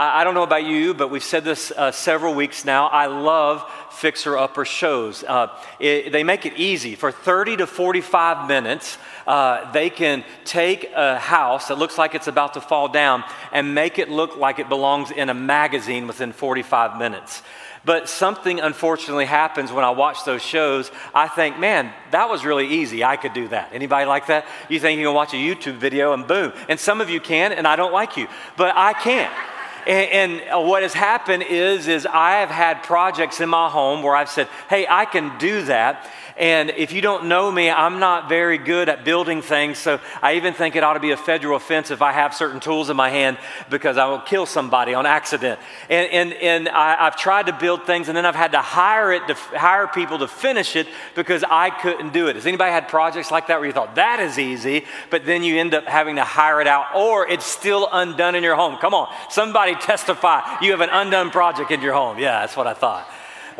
I, I, don't know about you, but we've said this uh, several weeks now. I love fixer upper shows. Uh, it, they make it easy. For 30 to 45 minutes, uh, they can take a house that looks like it's about to fall down and make it look like it belongs in a magazine within 45 minutes. But something unfortunately happens when I watch those shows. I think, man, that was really easy. I could do that. Anybody like that? You think you can watch a YouTube video and boom. And some of you can, and I don't like you, but I can't. And, and, uh, what has happened is, is I have had projects in my home where I've said, hey, I can do that. And if you don't know me, I'm not very good at building things. So I even think it ought to be a federal offense if I have certain tools in my hand because I will kill somebody on accident. And, and, and I, have tried to build things and then I've had to hire it to hire people to finish it because I couldn't do it. Has anybody had projects like that where you thought that is easy, but then you end up having to hire it out or it's still undone in your home? Come on, somebody testify. You have an undone project in your home. Yeah, that's what I thought.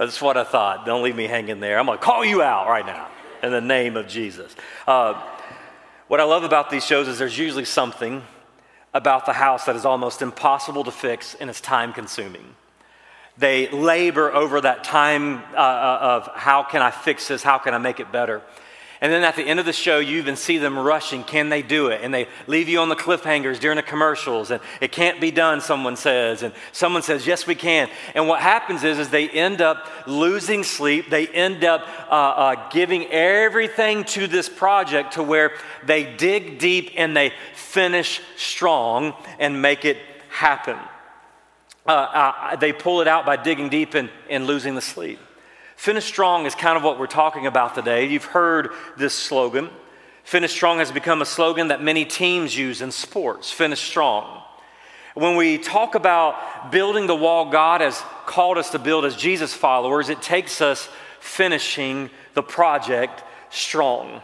That's what I thought. Don't leave me hanging there. I'm going to call you out right now in the name of Jesus. Uh, what I love about these shows is there's usually something about the house that is almost impossible to fix and it's time consuming. They labor over that time uh, uh of how can I fix this? How can I make it better? And then at the end of the show, you even see them rushing. Can they do it? And they leave you on the cliffhangers during the commercials. And it can't be done, someone says. And someone says, yes, we can. And what happens is, is they end up losing sleep. They end up uh, uh, giving everything to this project to where they dig deep and they finish strong and make it happen. Uh, uh they pull it out by digging deep and, and losing the sleep. Finish strong is kind of what we're talking about today. You've heard this slogan. Finish strong has become a slogan that many teams use in sports. Finish strong. When we talk about building the wall God has called us to build as Jesus followers, it takes us finishing the project strong.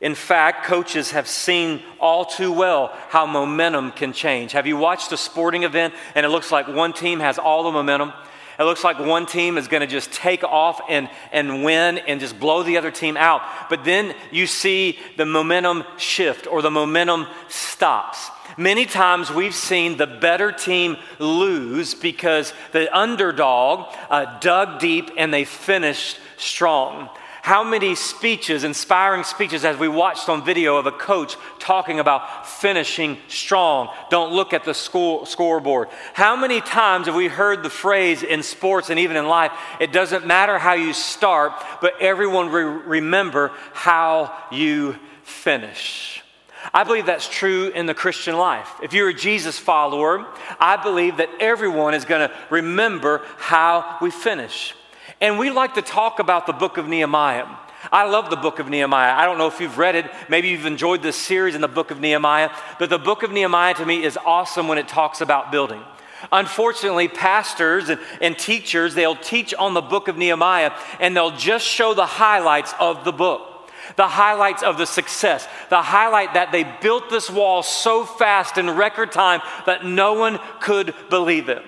In fact, coaches have seen all too well how momentum can change. Have you watched a sporting event and it looks like one team has all the momentum it looks like one team is going to just take off and, and win and just blow the other team out. But then you see the momentum shift or the momentum stops. Many times we've seen the better team lose because the underdog uh, dug deep and they finished strong. How many speeches, inspiring speeches, as we watched on video of a coach talking about finishing strong? Don't look at the score, scoreboard. How many times have we heard the phrase in sports and even in life, it doesn't matter how you start, but everyone re- remember how you finish? I believe that's true in the Christian life. If you're a Jesus follower, I believe that everyone is going to remember how we finish. And we like to talk about the book of Nehemiah. I love the book of Nehemiah. I don't know if you've read it. Maybe you've enjoyed this series in the book of Nehemiah. But the book of Nehemiah to me is awesome when it talks about building. Unfortunately, pastors and, and, teachers, they'll teach on the book of Nehemiah and they'll just show the highlights of the book. The highlights of the success, the highlight that they built this wall so fast in record time that no one could believe it.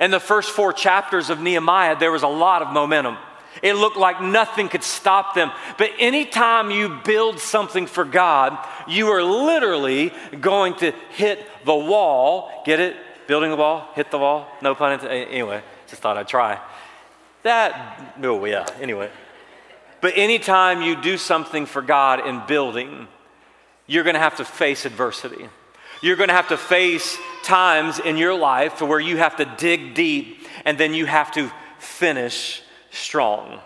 In the first four chapters of Nehemiah, there was a lot of momentum. It looked like nothing could stop them. But anytime you build something for God, you are literally going to hit the wall. Get it? Building the wall, hit the wall. No pun intended. Anyway, just thought I'd try. That, oh, yeah, anyway. But anytime you do something for God in building, you're going to have to face adversity. You're going to have to face times in your life where you have to dig deep and then you have to finish strong.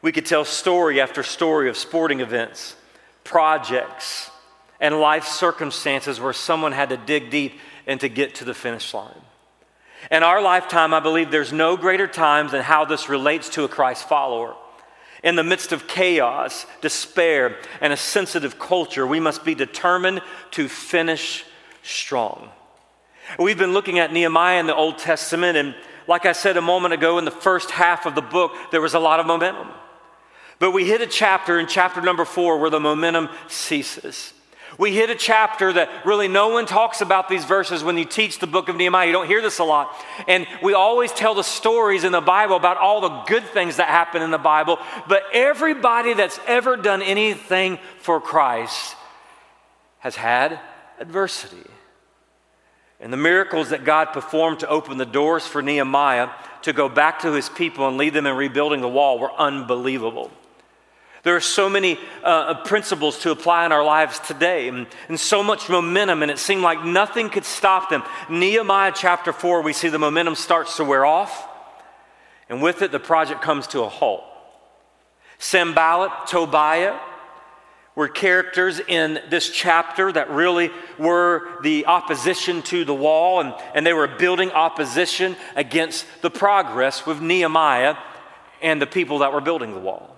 We could tell story after story of sporting events, projects, and life circumstances where someone had to dig deep and to get to the finish line. In our lifetime, I believe there's no greater times than how this relates to a Christ follower. In the midst of chaos, despair, and a sensitive culture, we must be determined to finish strong. We've been looking at Nehemiah in the Old Testament, and like I said a moment ago, in the first half of the book, there was a lot of momentum. But we hit a chapter in chapter number four where the momentum ceases. We hit a chapter that really no one talks about these verses when you teach the book of Nehemiah. You don't hear this a lot. And we always tell the stories in the Bible about all the good things that happen in the Bible. But everybody that's ever done anything for Christ has had adversity. And the miracles that God performed to open the doors for Nehemiah to go back to his people and lead them in rebuilding the wall were unbelievable. There are so many uh, principles to apply in our lives today and, and so much momentum, and it seemed like nothing could stop them. Nehemiah chapter 4, we see the momentum starts to wear off, and with it, the project comes to a halt. Sanballat, Tobiah, were characters in this chapter that really were the opposition to the wall, and, and they were building opposition against the progress with Nehemiah and the people that were building the wall.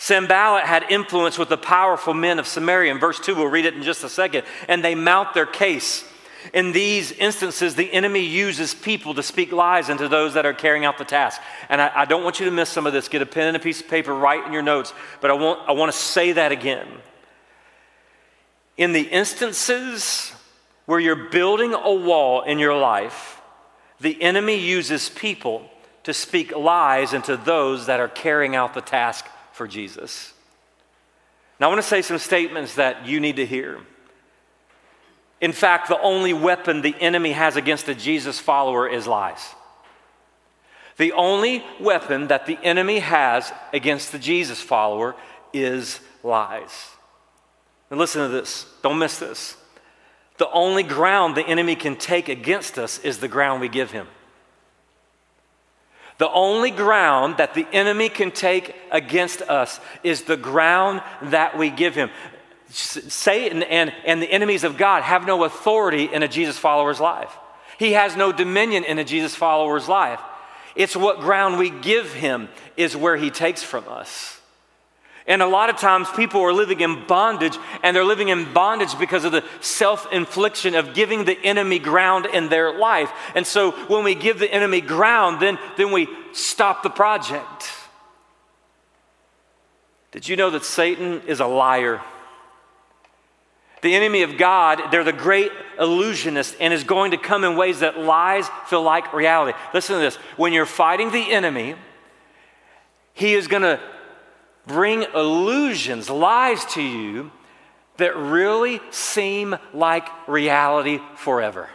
Sanballat had influence with the powerful men of Samaria. In verse 2, we'll read it in just a second. And they mount their case. In these instances, the enemy uses people to speak lies into those that are carrying out the task. And I, I, don't want you to miss some of this. Get a pen and a piece of paper, write in your notes. But I want, I want to say that again. In the instances where you're building a wall in your life, the enemy uses people to speak lies into those that are carrying out the task for Jesus. Now, I want to say some statements that you need to hear. In fact, the only weapon the enemy has against a Jesus follower is lies. The only weapon that the enemy has against the Jesus follower is lies. And listen to this, don't miss this. The only ground the enemy can take against us is the ground we give him. The only ground that the enemy can take against us is the ground that we give him. Satan and, and the enemies of God have no authority in a Jesus follower's life. He has no dominion in a Jesus follower's life. It's what ground we give him is where he takes from us. And a lot of times people are living in bondage, and they're living in bondage because of the self infliction of giving the enemy ground in their life. And so when we give the enemy ground, then, then we stop the project. Did you know that Satan is a liar? The enemy of God, they're the great illusionist and is going to come in ways that lies feel like reality. Listen to this. When you're fighting the enemy, he is going to bring illusions, lies to you that really seem like reality forever.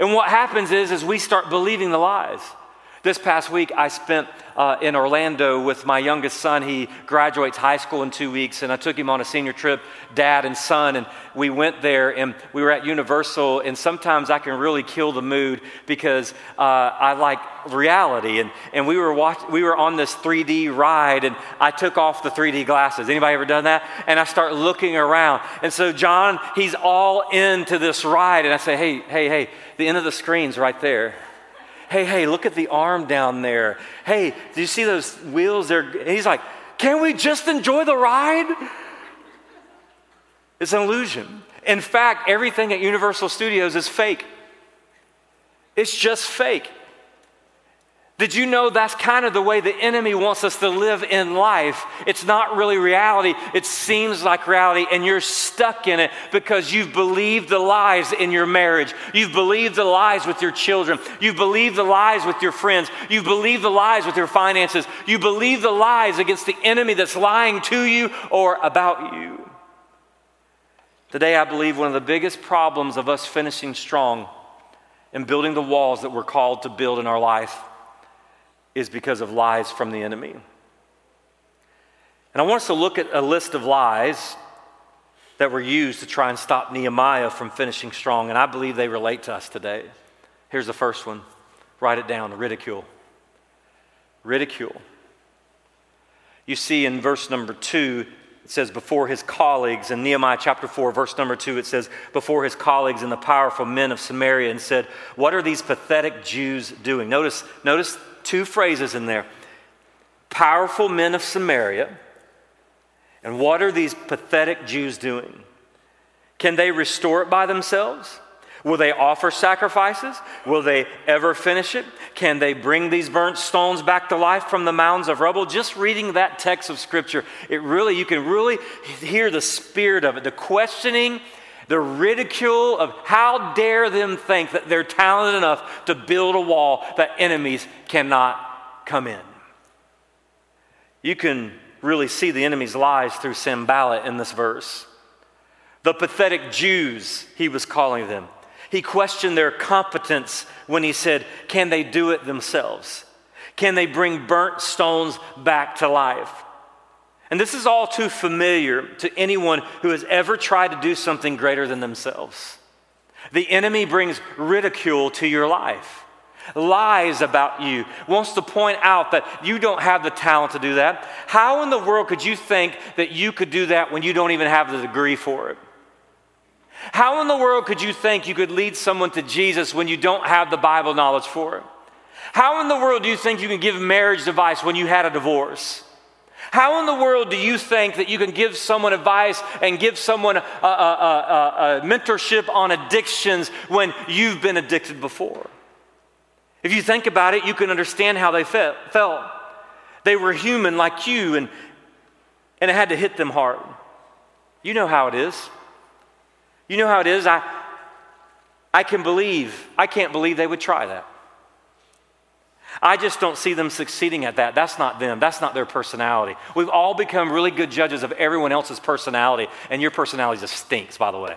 And what happens is, is we start believing the lies. This past week, I spent uh, in Orlando with my youngest son. He graduates high school in two weeks, and I took him on a senior trip, dad and son, and we went there and we were at Universal. And sometimes I can really kill the mood because uh, I like reality. And, and we, were watch, we were on this 3D ride, and I took off the 3D glasses. Anybody ever done that? And I start looking around. And so John, he's all into this ride, and I say, hey, hey, hey, the end of the screen's right there hey, hey, look at the arm down there. Hey, do you see those wheels? There. He's like, can we just enjoy the ride? It's an illusion. In fact, everything at Universal Studios is fake. It's just fake. Did you know that's kind of the way the enemy wants us to live in life? It's not really reality. It seems like reality, and you're stuck in it because you've believed the lies in your marriage. You've believed the lies with your children. You've believed the lies with your friends. You've believed the lies with your finances. You believe the lies against the enemy that's lying to you or about you. Today, I believe one of the biggest problems of us finishing strong and building the walls that we're called to build in our life is because of lies from the enemy. And I want us to look at a list of lies that were used to try and stop Nehemiah from finishing strong, and I believe they relate to us today. Here's the first one write it down ridicule. Ridicule. You see in verse number two, it says, before his colleagues. In Nehemiah chapter 4, verse number 2, it says, before his colleagues and the powerful men of Samaria, and said, What are these pathetic Jews doing? Notice, notice two phrases in there powerful men of Samaria. And what are these pathetic Jews doing? Can they restore it by themselves? Will they offer sacrifices? Will they ever finish it? Can they bring these burnt stones back to life from the mounds of rubble? Just reading that text of scripture, it really, you can really hear the spirit of it, the questioning, the ridicule of how dare them think that they're talented enough to build a wall that enemies cannot come in. You can really see the enemy's lies through Sanballat in this verse. The pathetic Jews, he was calling them. He questioned their competence when he said, Can they do it themselves? Can they bring burnt stones back to life? And this is all too familiar to anyone who has ever tried to do something greater than themselves. The enemy brings ridicule to your life, lies about you, wants to point out that you don't have the talent to do that. How in the world could you think that you could do that when you don't even have the degree for it? How in the world could you think you could lead someone to Jesus when you don't have the Bible knowledge for it? How in the world do you think you can give marriage advice when you had a divorce? How in the world do you think that you can give someone advice and give someone a, a, a, a, mentorship on addictions when you've been addicted before? If you think about it, you can understand how they felt. They were human like you, and, and it had to hit them hard. You know how it is. You know how it is. I, I can believe, I can't believe they would try that. I just don't see them succeeding at that. That's not them. That's not their personality. We've all become really good judges of everyone else's personality, and your personality just stinks, by the way.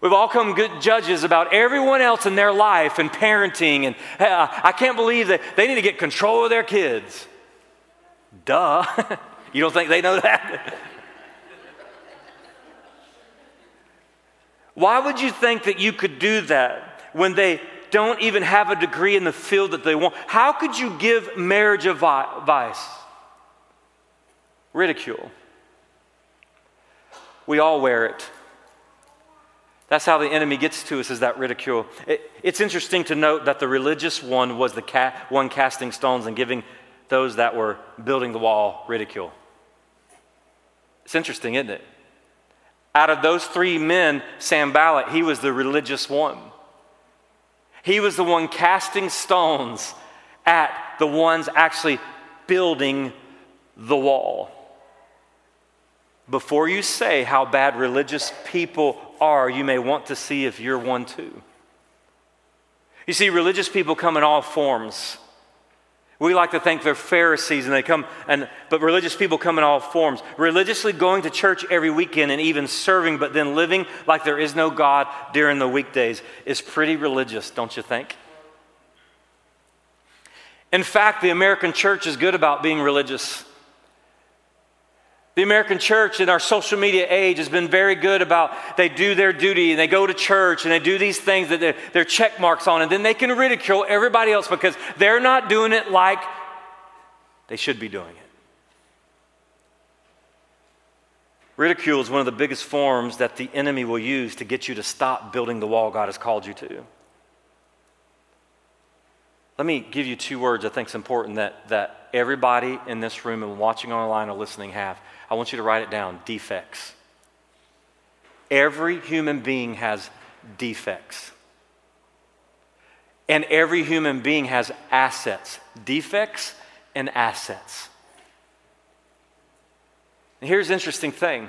We've all come good judges about everyone else in their life and parenting, and uh, I can't believe that they need to get control of their kids. Duh. you don't think they know that? Why would you think that you could do that when they don't even have a degree in the field that they want. How could you give marriage advice? Ridicule. We all wear it. That's how the enemy gets to us, is that ridicule. It, it's interesting to note that the religious one was the ca- one casting stones and giving those that were building the wall ridicule. It's interesting, isn't it? Out of those three men, Sanballat, he was the religious one. He was the one casting stones at the ones actually building the wall. Before you say how bad religious people are, you may want to see if you're one too. You see, religious people come in all forms. We like to think they're Pharisees and they come and but religious people come in all forms. Religiously going to church every weekend and even serving, but then living like there is no God during the weekdays is pretty religious, don't you think? In fact, the American church is good about being religious. The American church in our social media age has been very good about they do their duty and they go to church and they do these things that they're, they're check marks on, and then they can ridicule everybody else because they're not doing it like they should be doing it. Ridicule is one of the biggest forms that the enemy will use to get you to stop building the wall God has called you to. Let me give you two words I think is important that, that everybody in this room and watching online or listening have. I want you to write it down defects. Every human being has defects. And every human being has assets, defects and assets. And here's the interesting thing.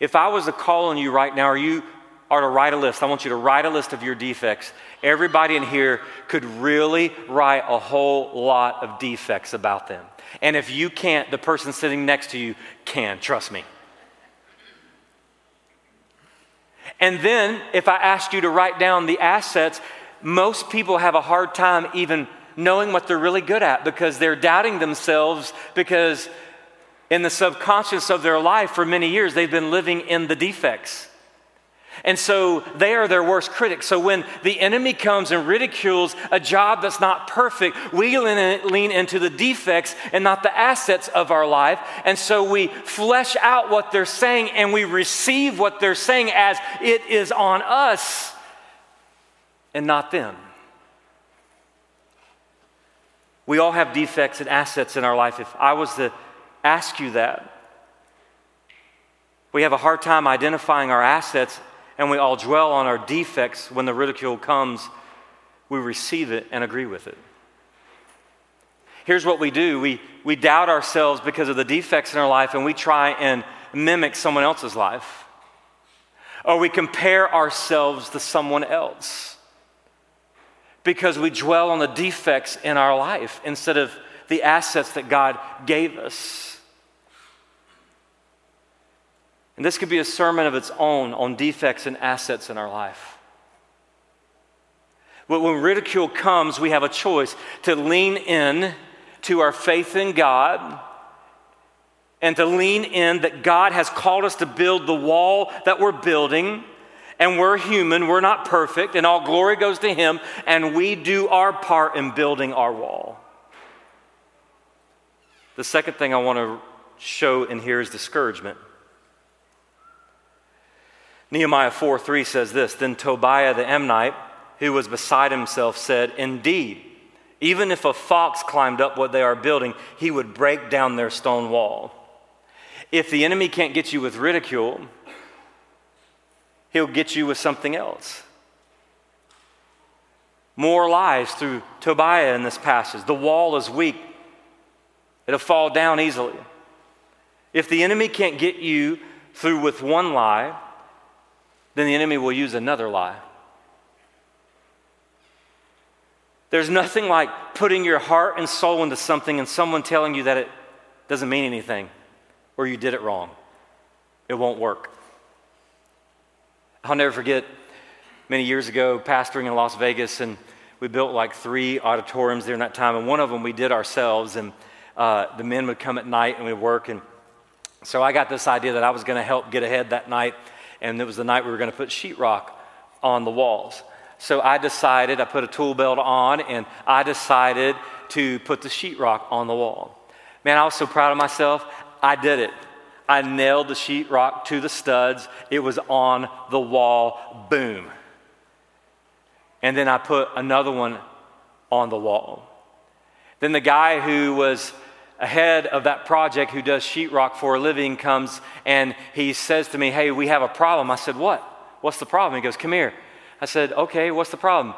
If I was to call on you right now, are you are to write a list, I want you to write a list of your defects. Everybody in here could really write a whole lot of defects about them. And if you can't, the person sitting next to you can, trust me. And then, if I ask you to write down the assets, most people have a hard time even knowing what they're really good at because they're doubting themselves because in the subconscious of their life for many years they've been living in the defects. And so they are their worst critics. So when the enemy comes and ridicules a job that's not perfect, we lean into the defects and not the assets of our life. And so we flesh out what they're saying and we receive what they're saying as it is on us and not them. We all have defects and assets in our life. If I was to ask you that, we have a hard time identifying our assets and we all dwell on our defects when the ridicule comes, we receive it and agree with it. Here's what we do we, we doubt ourselves because of the defects in our life, and we try and mimic someone else's life. Or we compare ourselves to someone else because we dwell on the defects in our life instead of the assets that God gave us. And this could be a sermon of its own on defects and assets in our life. But when ridicule comes, we have a choice to lean in to our faith in God and to lean in that God has called us to build the wall that we're building. And we're human, we're not perfect, and all glory goes to Him, and we do our part in building our wall. The second thing I want to show in here is discouragement. Nehemiah 4 3 says this Then Tobiah the Ammonite, who was beside himself, said, Indeed, even if a fox climbed up what they are building, he would break down their stone wall. If the enemy can't get you with ridicule, he'll get you with something else. More lies through Tobiah in this passage. The wall is weak, it'll fall down easily. If the enemy can't get you through with one lie, then the enemy will use another lie. There's nothing like putting your heart and soul into something and someone telling you that it doesn't mean anything or you did it wrong. It won't work. I'll never forget many years ago pastoring in Las Vegas, and we built like three auditoriums during that time, and one of them we did ourselves, and uh, the men would come at night and we'd work. And so I got this idea that I was going to help get ahead that night, and it was the night we were going to put sheetrock on the walls. So I decided, I put a tool belt on, and I decided to put the sheetrock on the wall. Man, I was so proud of myself. I did it. I nailed the sheetrock to the studs. It was on the wall. Boom. And then I put another one on the wall. Then the guy who was ahead of that project, who does sheetrock for a living, comes and he says to me, Hey, we have a problem. I said, What? What's the problem? He goes, Come here. I said, Okay, what's the problem?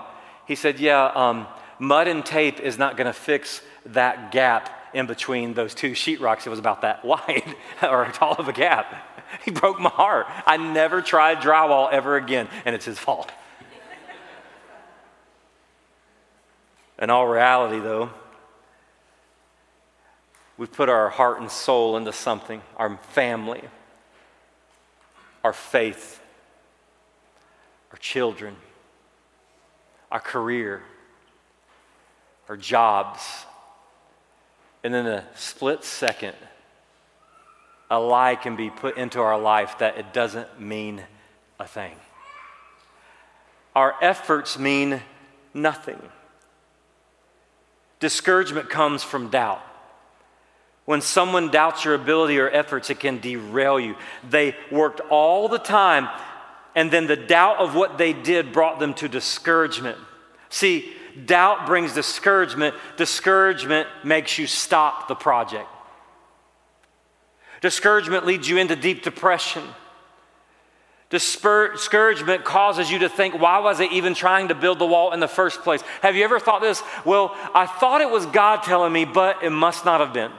He said, Yeah, um, mud and tape is not going to fix that gap in between those two sheetrocks. It was about that wide or tall of a gap. He broke my heart. I never tried drywall ever again, and it's his fault. In all reality, though, we've put our heart and soul into something our family, our faith, our children, our career, our jobs. And in a split second, a lie can be put into our life that it doesn't mean a thing. Our efforts mean nothing. Discouragement comes from doubt. When someone doubts your ability or efforts, it can derail you. They worked all the time and then the doubt of what they did brought them to discouragement. See, doubt brings discouragement, discouragement makes you stop the project. Discouragement leads you into deep depression. Discouragement causes you to think, why was I even trying to build the wall in the first place? Have you ever thought this? Well, I thought it was God telling me, but it must not have been.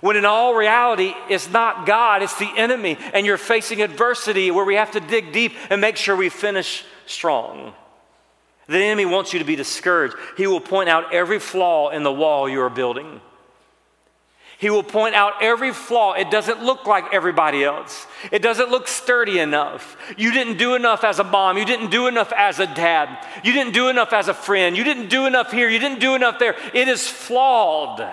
When in all reality, it's not God, it's the enemy, and you're facing adversity where we have to dig deep and make sure we finish strong. The enemy wants you to be discouraged. He will point out every flaw in the wall you are building. He will point out every flaw. It doesn't look like everybody else. It doesn't look sturdy enough. You didn't do enough as a mom. You didn't do enough as a dad. You didn't do enough as a friend. You didn't do enough here. You didn't do enough there. It is flawed.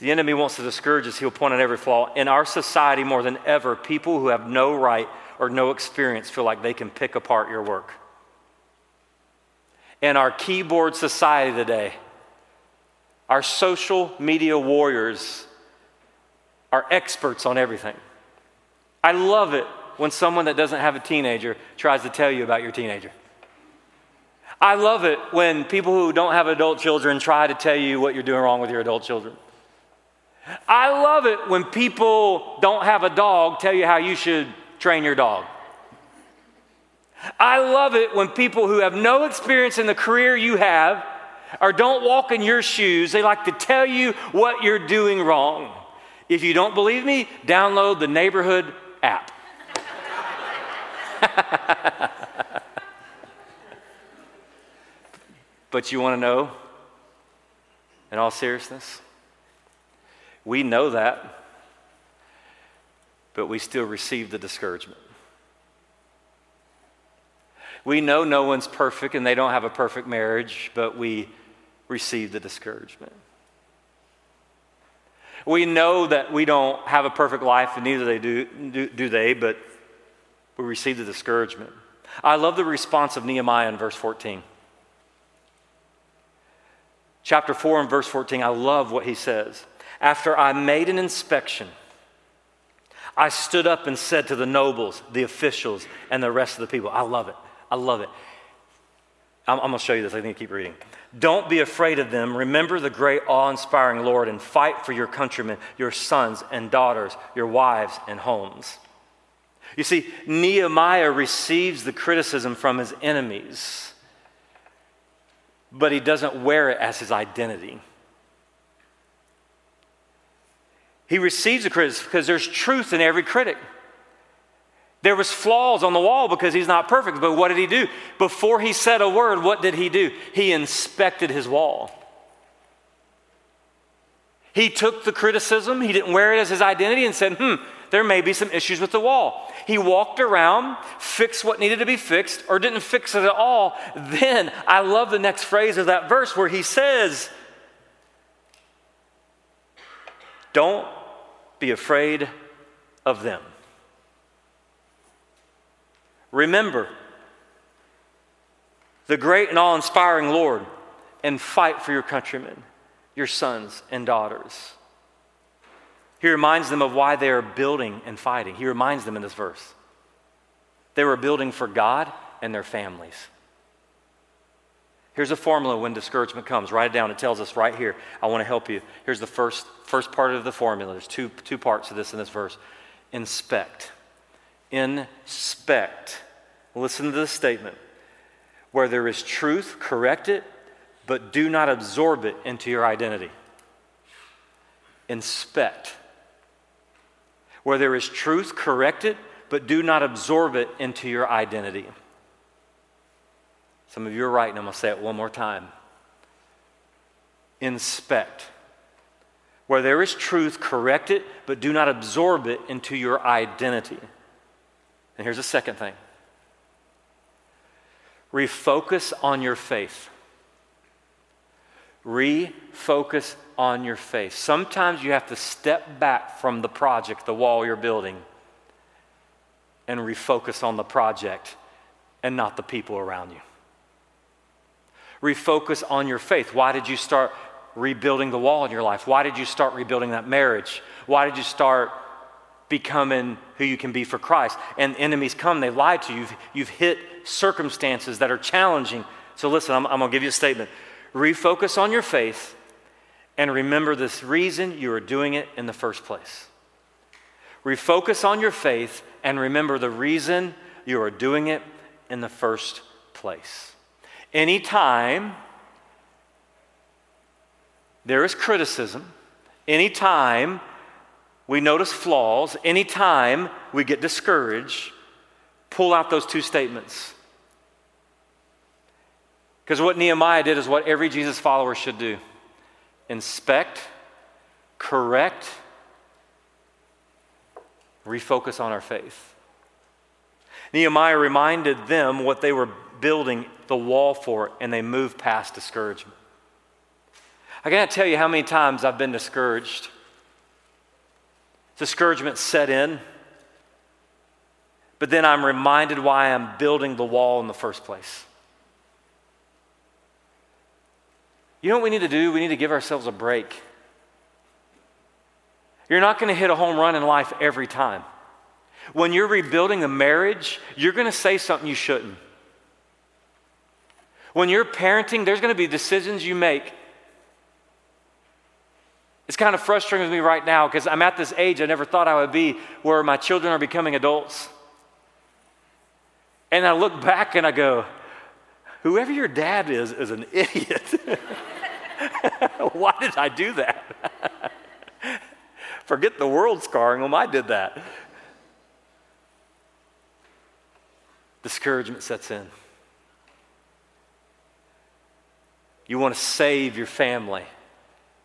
The enemy wants to discourage us. He'll point out every flaw. In our society, more than ever, people who have no right or no experience feel like they can pick apart your work. In our keyboard society today, our social media warriors are experts on everything. I love it when someone that doesn't have a teenager tries to tell you about your teenager. I love it when people who don't have adult children try to tell you what you're doing wrong with your adult children. I love it when people don't have a dog tell you how you should train your dog. I love it when people who have no experience in the career you have or don't walk in your shoes, they like to tell you what you're doing wrong. If you don't believe me, download the neighborhood app. but you want to know, in all seriousness, We know that, but we still receive the discouragement. We know no one's perfect and they don't have a perfect marriage, but we receive the discouragement. We know that we don't have a perfect life, and neither they do, do, do they, but we receive the discouragement. I love the response of Nehemiah in verse 14. Chapter 4 and verse 14, I love what he says. After I made an inspection, I stood up and said to the nobles, the officials, and the rest of the people, I love it. I love it. I'm, I'm going to show you this. I think you keep reading. Don't be afraid of them. Remember the great, awe inspiring Lord and fight for your countrymen, your sons and daughters, your wives and homes. You see, Nehemiah receives the criticism from his enemies, but he doesn't wear it as his identity. He receives the criticism because there's truth in every critic. There was flaws on the wall because he's not perfect, but what did he do? Before he said a word, what did he do? He inspected his wall. He took the criticism, he didn't wear it as his identity, and said, hmm, there may be some issues with the wall. He walked around, fixed what needed to be fixed, or didn't fix it at all. Then I love the next phrase of that verse where he says, Don't be afraid of them. Remember the great and awe inspiring Lord and fight for your countrymen, your sons and daughters. He reminds them of why they are building and fighting. He reminds them in this verse. They were building for God and their families. Here's a formula when discouragement comes. Write it down. It tells us right here. I want to help you. Here's the first, first part of the formula. There's two, two parts to this in this verse. Inspect inspect. Listen to this statement. Where there is truth, correct it, but do not absorb it into your identity. Inspect. Where there is truth, correct it, but do not absorb it into your identity. Some of you are right, and I'm going to say it one more time. Inspect. Where there is truth, correct it, but do not absorb it into your identity. And here's the second thing refocus on your faith. Refocus on your faith. Sometimes you have to step back from the project, the wall you're building, and refocus on the project and not the people around you. Refocus on your faith. Why did you start rebuilding the wall in your life? Why did you start rebuilding that marriage? Why did you start becoming who you can be for Christ. And enemies come, they lie to you. You've, you've hit circumstances that are challenging. So listen, I'm, I'm going to give you a statement. Refocus on your faith and remember this reason you are doing it in the first place. Refocus on your faith and remember the reason you are doing it in the first place. Anytime there is criticism, anytime we notice flaws, anytime we get discouraged, pull out those two statements. Because what Nehemiah did is what every Jesus follower should do inspect, correct, refocus on our faith. Nehemiah reminded them what they were building the wall for, it and they move past discouragement. I cannot tell you how many times I've been discouraged discouragement set in. But then I'm reminded why I'm building the wall in the first place. You know what we need to do? We need to give ourselves a break. You're not going to hit a home run in life every time. When you're rebuilding a marriage, you're going to say something you shouldn't. When you're parenting, there's going to be decisions you make it's kind of frustrating with me right now because I'm at this age I never thought I would be where my children are becoming adults. And I look back and I go, whoever your dad is is an idiot. Why did I do that? Forget the world scarring them, I did that. Discouragement sets in. You want to save your family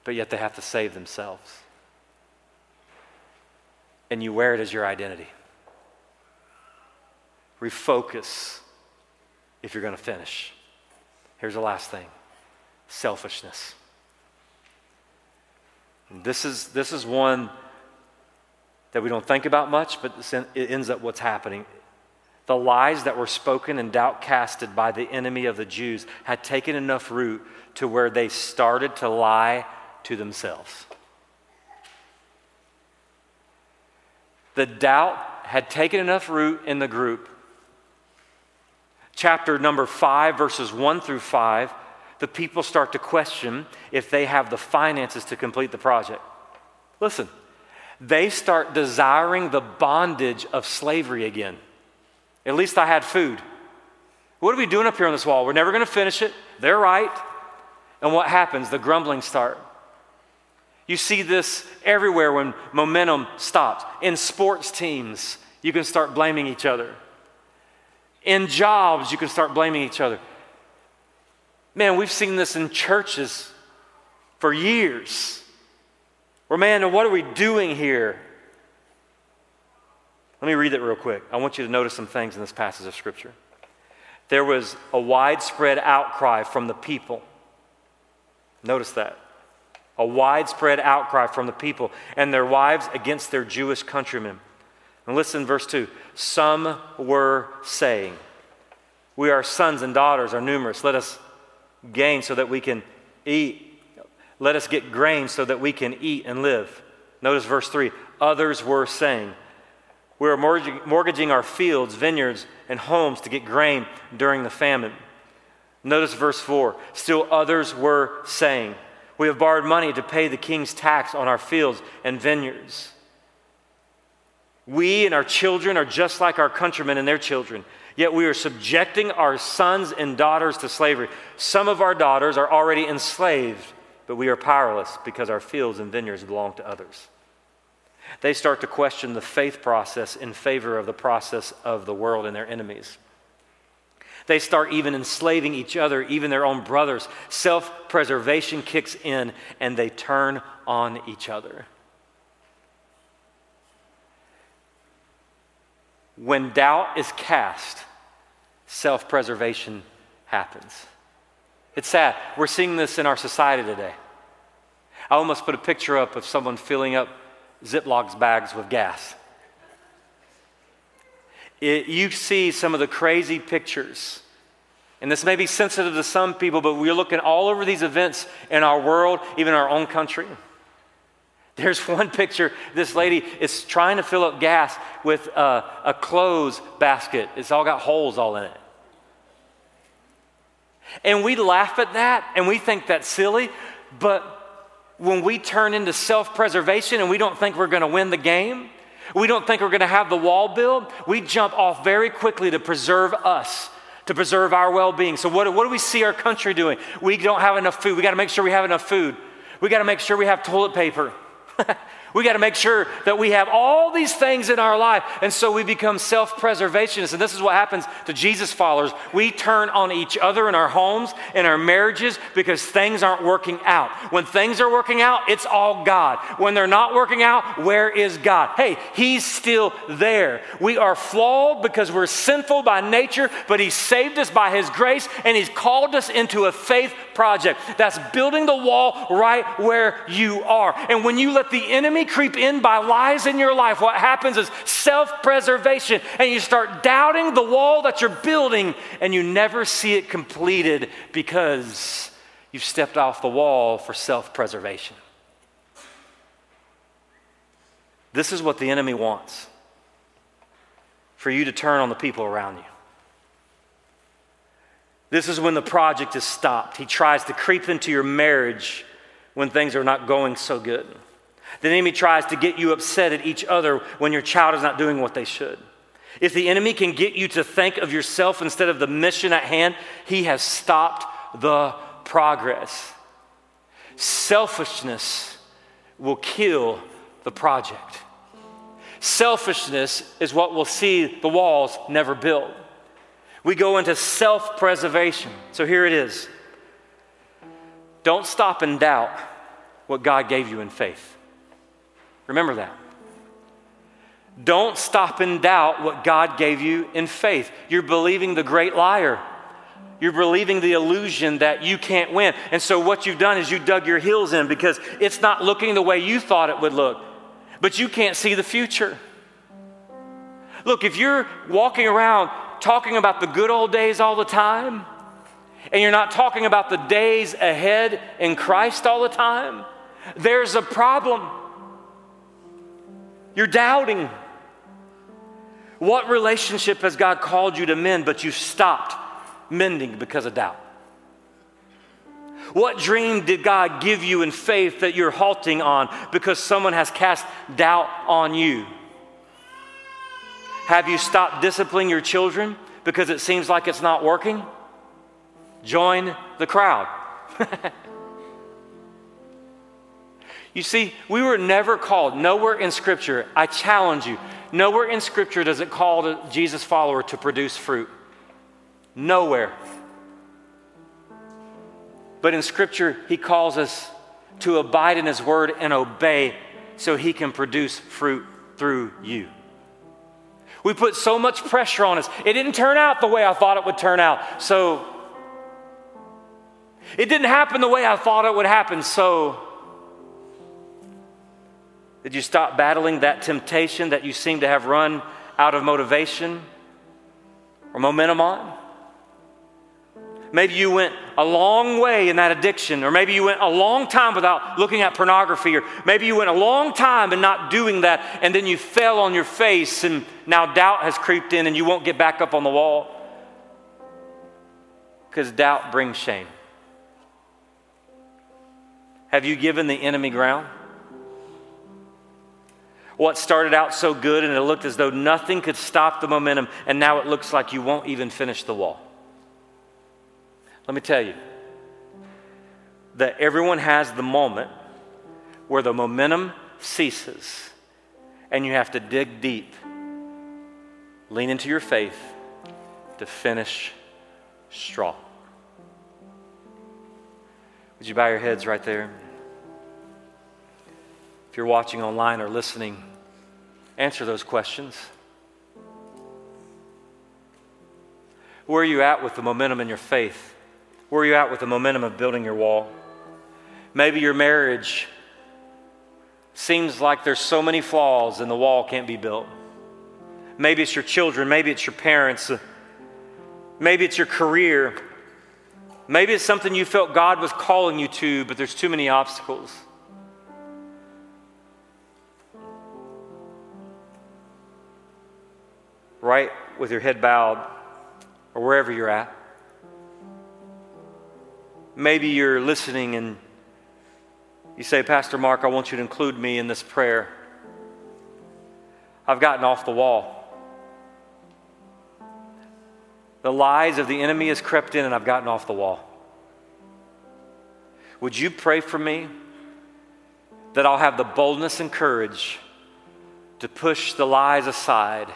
but yet they have to save themselves. and you wear it as your identity. Refocus if you're going to finish. Here's the last thing selfishness. this is, this is one that we don't think about much, but it ends up what's happening. The lies that were spoken and doubt casted by the enemy of the Jews had taken enough root to where they started to lie to themselves. The doubt had taken enough root in the group. Chapter number five, verses one through five, the people start to question if they have the finances to complete the project. Listen, they start desiring the bondage of slavery again. At least I had food. What are we doing up here on this wall? We're never going to finish it. They're right. And what happens? The grumbling start. You see this everywhere when momentum stops. In sports teams, you can start blaming each other. In jobs, you can start blaming each other. Man, we've seen this in churches for years. Where, man, what are we doing here? Let me read it real quick. I want you to notice some things in this passage of Scripture. There was a widespread outcry from the people. Notice that. A widespread outcry from the people and their wives against their Jewish countrymen. And listen, verse 2. Some were saying, We, are sons and daughters, are numerous. Let us gain so that we can eat. Let us get grain so that we can eat and live. Notice verse 3. Others were saying, We are mortgaging our fields, vineyards, and homes to get grain during the famine. Notice verse 4. Still others were saying, we have borrowed money to pay the king's tax on our fields and vineyards. We and our children are just like our countrymen and their children, yet we are subjecting our sons and daughters to slavery. Some of our daughters are already enslaved, but we are powerless because our fields and vineyards belong to others. They start to question the faith process in favor of the process of the world and their enemies. They start even enslaving each other, even their own brothers. Self preservation kicks in and they turn on each other. When doubt is cast, self preservation happens. It's sad. We're seeing this in our society today. I almost put a picture up of someone filling up Ziploc bags with gas. It, you see some of the crazy pictures. And this may be sensitive to some people, but we're looking all over these events in our world, even our own country. There's one picture. This lady is trying to fill up gas with a, a clothes basket. It's all got holes all in it. And we laugh at that and we think that's silly, but when we turn into self preservation and we don't think we're going to win the game, we don't think we're going to have the wall built. We jump off very quickly to preserve us, to preserve our well being. So, what, what do we see our country doing? We don't have enough food. We got to make sure we have enough food. We got to make sure we have toilet paper. We got to make sure that we have all these things in our life. And so we become self preservationists. And this is what happens to Jesus followers. We turn on each other in our homes, in our marriages, because things aren't working out. When things are working out, it's all God. When they're not working out, where is God? Hey, He's still there. We are flawed because we're sinful by nature, but He saved us by His grace and He's called us into a faith project. That's building the wall right where you are. And when you let the enemy creep in by lies in your life, what happens is self preservation, and you start doubting the wall that you're building, and you never see it completed because you've stepped off the wall for self preservation. This is what the enemy wants for you to turn on the people around you. This is when the project is stopped. He tries to creep into your marriage when things are not going so good. The enemy tries to get you upset at each other when your child is not doing what they should. If the enemy can get you to think of yourself instead of the mission at hand, he has stopped the progress. Selfishness will kill the project. Selfishness is what will see the walls never built. We go into self preservation. So here it is. Don't stop and doubt what God gave you in faith. Remember that. Don't stop and doubt what God gave you in faith. You're believing the great liar. You're believing the illusion that you can't win. And so, what you've done is you dug your heels in because it's not looking the way you thought it would look, but you can't see the future. Look, if you're walking around talking about the good old days all the time, and you're not talking about the days ahead in Christ all the time, there's a problem. You're doubting. What relationship has God called you to mend, but you stopped mending because of doubt? What dream did God give you in faith that you're halting on because someone has cast doubt on you? Have you stopped disciplining your children because it seems like it's not working? Join the crowd. you see, we were never called, nowhere in Scripture, I challenge you, nowhere in Scripture does it call a Jesus follower to produce fruit. Nowhere. But in Scripture, He calls us to abide in His Word and obey so He can produce fruit through you. We put so much pressure on us. It didn't turn out the way I thought it would turn out. So it didn't happen the way I thought it would happen. So did you stop battling that temptation that you seem to have run out of motivation or momentum on? Maybe you went a long way in that addiction, or maybe you went a long time without looking at pornography, or maybe you went a long time and not doing that, and then you fell on your face, and now doubt has creeped in, and you won't get back up on the wall. Because doubt brings shame. Have you given the enemy ground? What started out so good and it looked as though nothing could stop the momentum, and now it looks like you won't even finish the wall. Let me tell you that everyone has the moment where the momentum ceases and you have to dig deep, lean into your faith to finish strong. Would you bow your heads right there? If you're watching online or listening, answer those questions. Where are you at with the momentum in your faith? Where are you at with the momentum of building your wall? Maybe your marriage seems like there's so many flaws and the wall can't be built. Maybe it's your children, maybe it's your parents, maybe it's your career. Maybe it's something you felt God was calling you to, but there's too many obstacles. Right with your head bowed, or wherever you're at. Maybe you're listening and you say, Pastor Mark, I want you to include me in this prayer. I've gotten off the wall. The lies of the enemy has crept in and I've gotten off the wall. Would you pray for me that I'll have the boldness and courage to push the lies aside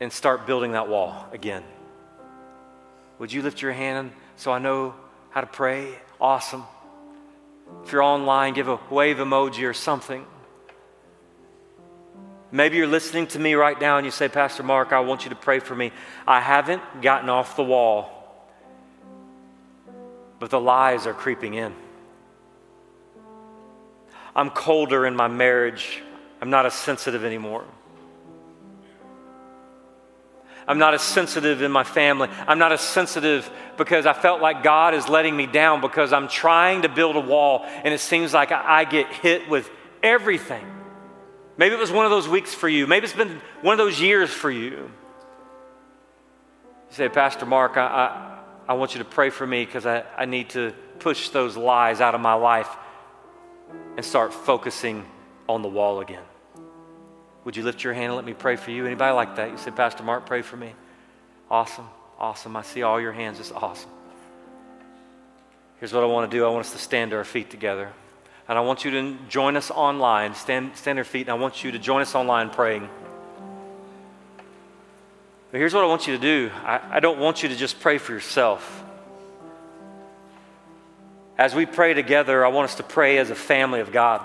and start building that wall again? Would you lift your hand so I know how to pray, awesome. If you're online, give a wave emoji or something. Maybe you're listening to me right now and you say, Pastor Mark, I want you to pray for me. I haven't gotten off the wall, but the lies are creeping in. I'm colder in my marriage. I'm not as sensitive anymore. I'm not as sensitive in my family. I'm not as sensitive because I felt like God is letting me down because I'm trying to build a wall and it seems like I get hit with everything. Maybe it was one of those weeks for you. Maybe it's been one of those years for you. You say, Pastor Mark, I, I, I want you to pray for me because I, I need to push those lies out of my life and start focusing on the wall again. Would you lift your hand and let me pray for you? Anybody like that? You say, Pastor Mark, pray for me. Awesome. Awesome. I see all your hands. It's awesome. Here's what I want to do I want us to stand to our feet together. And I want you to join us online. Stand, stand our feet, and I want you to join us online praying. But here's what I want you to do I, I don't want you to just pray for yourself. As we pray together, I want us to pray as a family of God.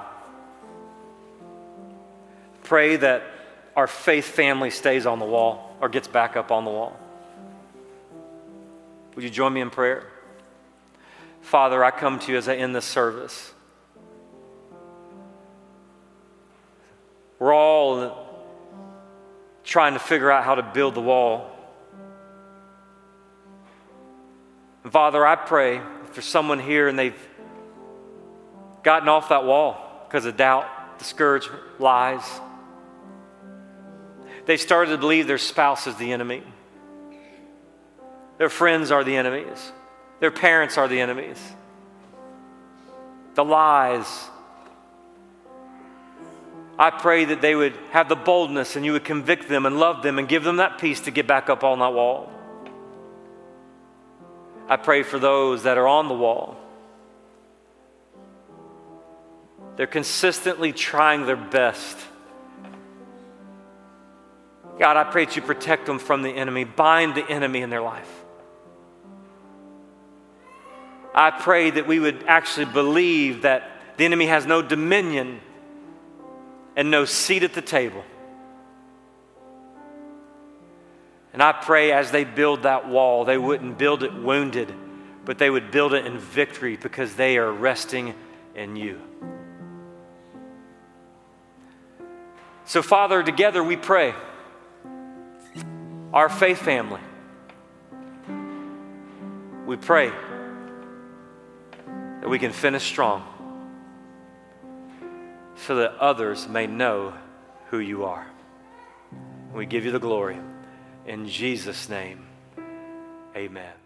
Pray that our faith family stays on the wall or gets back up on the wall. Would you join me in prayer? Father, I come to you as I end this service. We're all trying to figure out how to build the wall. And Father, I pray there's someone here and they've gotten off that wall because of doubt, discouragement, lies, they started to believe their spouse is the enemy, their friends are the enemies, their parents are the enemies, the lies I pray that they would have the boldness and you would convict them and love them and give them that peace to get back up on that wall. I pray for those that are on the wall. They're consistently trying their best. God, I pray that you protect them from the enemy, bind the enemy in their life. I pray that we would actually believe that the enemy has no dominion and no seat at the table. And I pray as they build that wall, they wouldn't build it wounded, but they would build it in victory because they are resting in you. So, Father, together we pray, our faith family, we pray that we can finish strong so that others may know who you are. We give you the glory. In Jesus' name, amen.